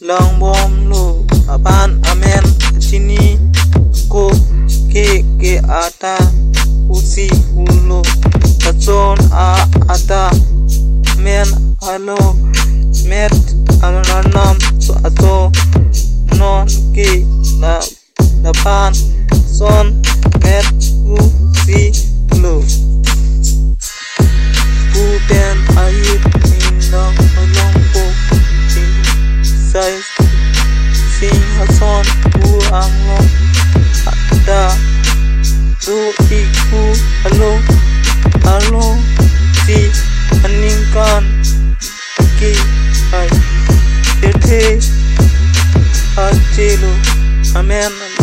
lang bom lo apan amen chini ko ke ke ata usi ulo tatson a ata men alo met amanam so ato non ke na lapan son met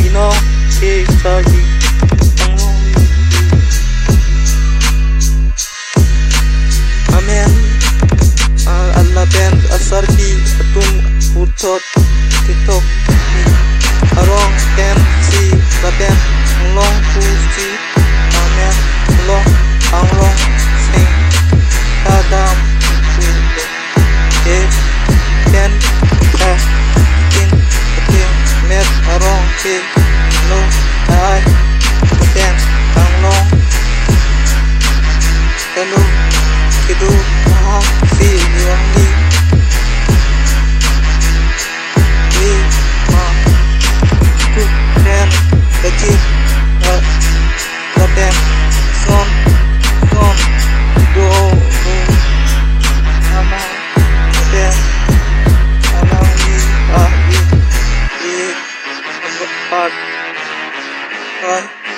you know, she's doggy. Amen. Allah ben asar atum utot titok.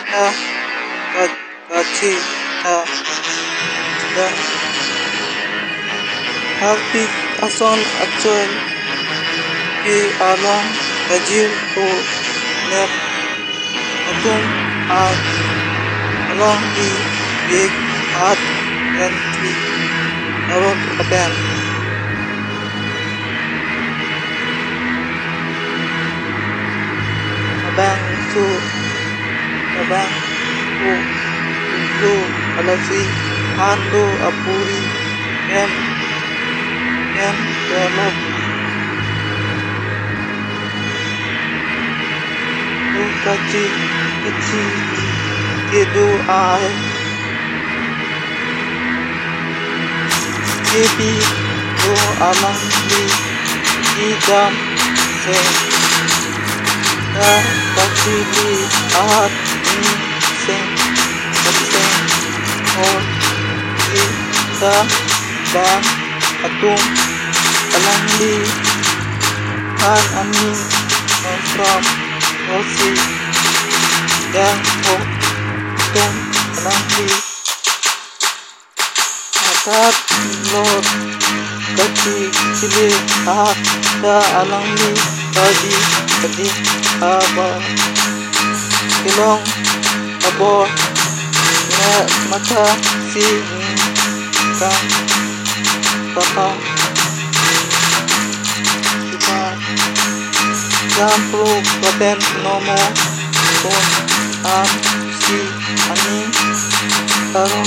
हार्दिक काछी अचल के आलम नजीर को आज आलम की एक हाथ ग्रंथी नवक अटैन नींबू अलसी आंदो तो अपूरी, एम एम दोनों कच्ची कच्ची ये दो आए। ये भी दो आमंदी की दाम से। कच्ची भी आती से। Kita ba alam di kan ani from Rosi dan ho alam di atat lor kaki cili ah da alam di tadi tadi apa kilong abo mata si kan papa kita jam puluh baten nomo ton am si ani taruh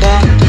back.